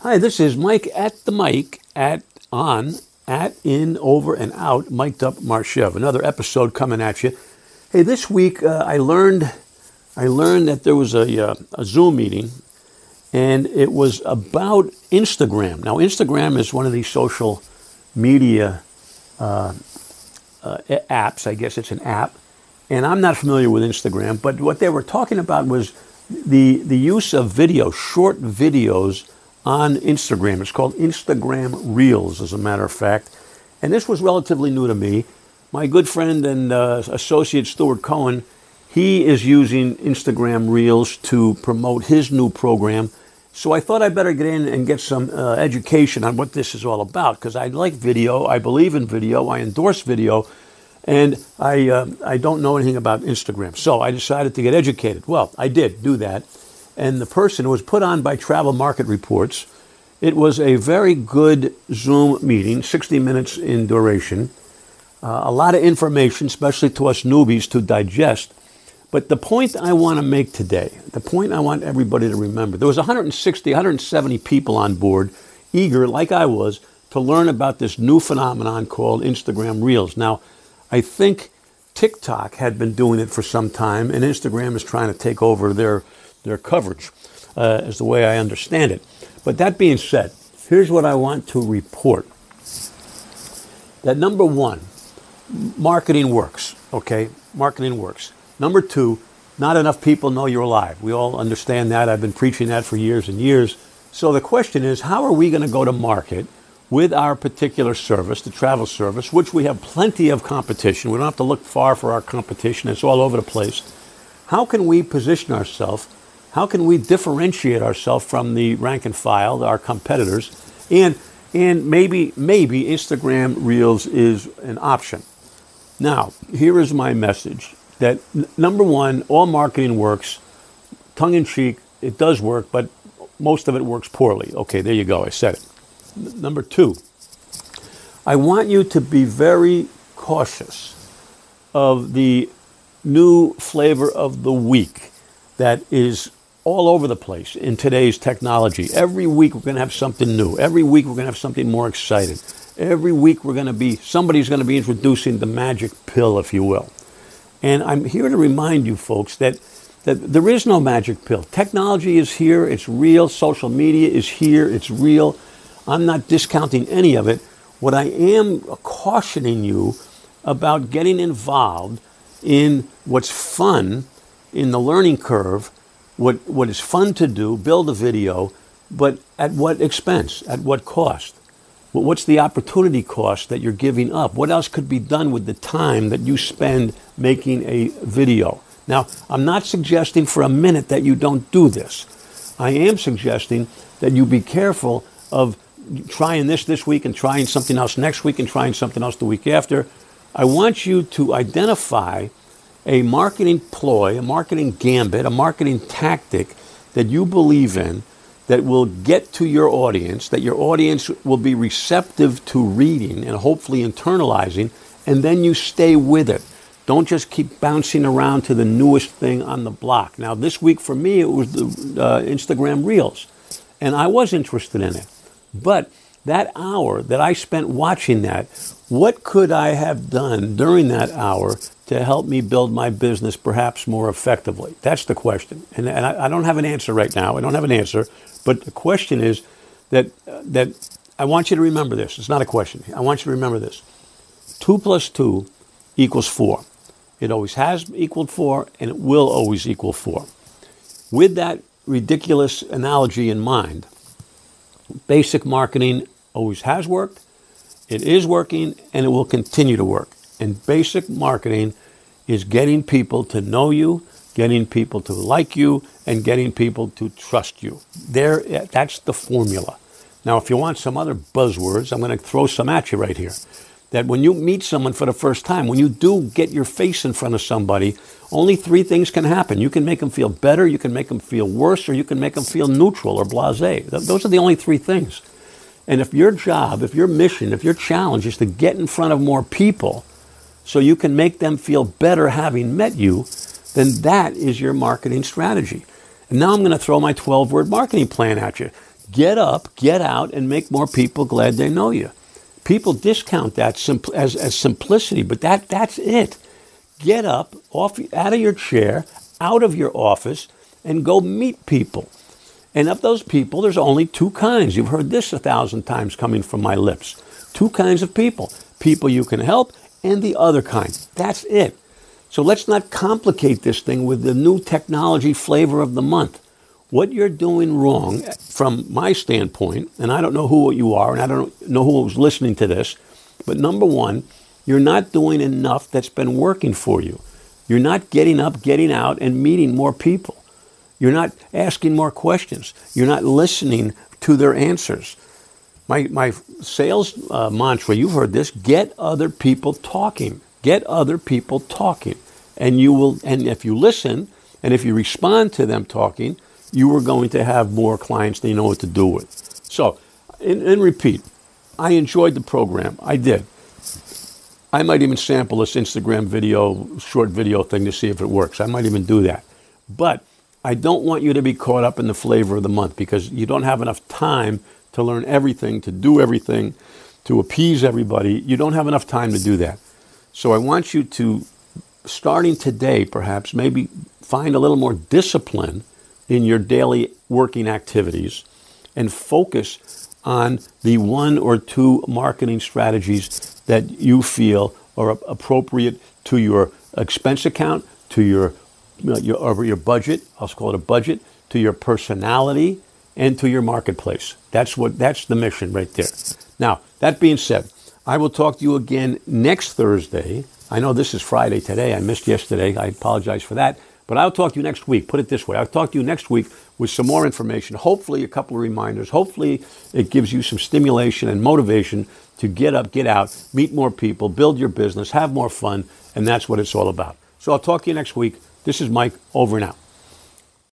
Hi, this is Mike at the mic at on at in over and out mic'd up Marchev. Another episode coming at you. Hey, this week uh, I learned I learned that there was a, uh, a Zoom meeting, and it was about Instagram. Now, Instagram is one of these social media uh, uh, apps. I guess it's an app, and I'm not familiar with Instagram. But what they were talking about was the the use of video, short videos on Instagram. It's called Instagram Reels, as a matter of fact. And this was relatively new to me. My good friend and uh, associate Stuart Cohen, he is using Instagram Reels to promote his new program. So I thought I'd better get in and get some uh, education on what this is all about because I like video, I believe in video, I endorse video, and I, uh, I don't know anything about Instagram. So I decided to get educated. Well, I did do that and the person was put on by Travel Market Reports. It was a very good Zoom meeting, 60 minutes in duration. Uh, a lot of information, especially to us newbies, to digest. But the point I want to make today, the point I want everybody to remember, there was 160, 170 people on board, eager, like I was, to learn about this new phenomenon called Instagram Reels. Now, I think TikTok had been doing it for some time, and Instagram is trying to take over their their coverage, uh, is the way I understand it. But that being said, here's what I want to report. That number one, marketing works, okay? Marketing works. Number two, not enough people know you're alive. We all understand that. I've been preaching that for years and years. So the question is, how are we going to go to market with our particular service, the travel service, which we have plenty of competition. We don't have to look far for our competition. It's all over the place. How can we position ourselves how can we differentiate ourselves from the rank and file, our competitors? And, and maybe, maybe Instagram Reels is an option. Now, here is my message that n- number one, all marketing works, tongue in cheek, it does work, but most of it works poorly. Okay, there you go, I said it. N- number two, I want you to be very cautious of the new flavor of the week that is all over the place in today's technology. Every week we're going to have something new. Every week we're going to have something more exciting. Every week we're going to be, somebody's going to be introducing the magic pill, if you will. And I'm here to remind you folks that, that there is no magic pill. Technology is here, it's real. Social media is here, it's real. I'm not discounting any of it. What I am cautioning you about getting involved in what's fun in the learning curve what, what is fun to do, build a video, but at what expense? At what cost? What's the opportunity cost that you're giving up? What else could be done with the time that you spend making a video? Now, I'm not suggesting for a minute that you don't do this. I am suggesting that you be careful of trying this this week and trying something else next week and trying something else the week after. I want you to identify a marketing ploy, a marketing gambit, a marketing tactic that you believe in that will get to your audience, that your audience will be receptive to reading and hopefully internalizing, and then you stay with it. Don't just keep bouncing around to the newest thing on the block. Now, this week for me, it was the uh, Instagram Reels, and I was interested in it. But that hour that I spent watching that, what could I have done during that hour to help me build my business perhaps more effectively? That's the question. And, and I, I, don't have an answer right now. I don't have an answer. But the question is that, uh, that I want you to remember this. It's not a question. I want you to remember this. Two plus two equals four. It always has equaled four, and it will always equal four. With that ridiculous analogy in mind, basic marketing always has worked, it is working, and it will continue to work. And basic marketing is getting people to know you, getting people to like you, and getting people to trust you. There, that's the formula. Now, if you want some other buzzwords, I'm going to throw some at you right here. That when you meet someone for the first time, when you do get your face in front of somebody, only three things can happen. You can make them feel better, you can make them feel worse, or you can make them feel neutral or blase. Those are the only three things. And if your job, if your mission, if your challenge is to get in front of more people, so you can make them feel better having met you, then that is your marketing strategy. And now I'm going to throw my 12 word marketing plan at you. Get up, get out, and make more people glad they know you. People discount that as, as simplicity, but that, that's it. Get up, off, out of your chair, out of your office, and go meet people. And of those people, there's only two kinds. You've heard this a thousand times coming from my lips. Two kinds of people people you can help, and the other kind. That's it. So let's not complicate this thing with the new technology flavor of the month. What you're doing wrong, from my standpoint, and I don't know who you are, and I don't know who's listening to this, but number one, you're not doing enough that's been working for you. You're not getting up, getting out, and meeting more people. You're not asking more questions. You're not listening to their answers. My, my sales uh, mantra, you've heard this get other people talking. Get other people talking. And you will, and if you listen and if you respond to them talking, you are going to have more clients you know what to do with. So, and, repeat, I enjoyed the program. I did. I might even sample this Instagram video, short video thing to see if it works. I might even do that. But I don't want you to be caught up in the flavor of the month because you don't have enough time to learn everything, to do everything, to appease everybody. You don't have enough time to do that. So I want you to, starting today, perhaps, maybe find a little more discipline in your daily working activities and focus on the one or two marketing strategies that you feel are appropriate to your expense account, to your your, over your budget, I'll call it a budget, to your personality, and to your marketplace. That's what that's the mission right there. Now, that being said, I will talk to you again next Thursday. I know this is Friday today. I missed yesterday. I apologize for that. But I'll talk to you next week. Put it this way I'll talk to you next week with some more information, hopefully, a couple of reminders. Hopefully, it gives you some stimulation and motivation to get up, get out, meet more people, build your business, have more fun, and that's what it's all about. So I'll talk to you next week. This is Mike, over and out.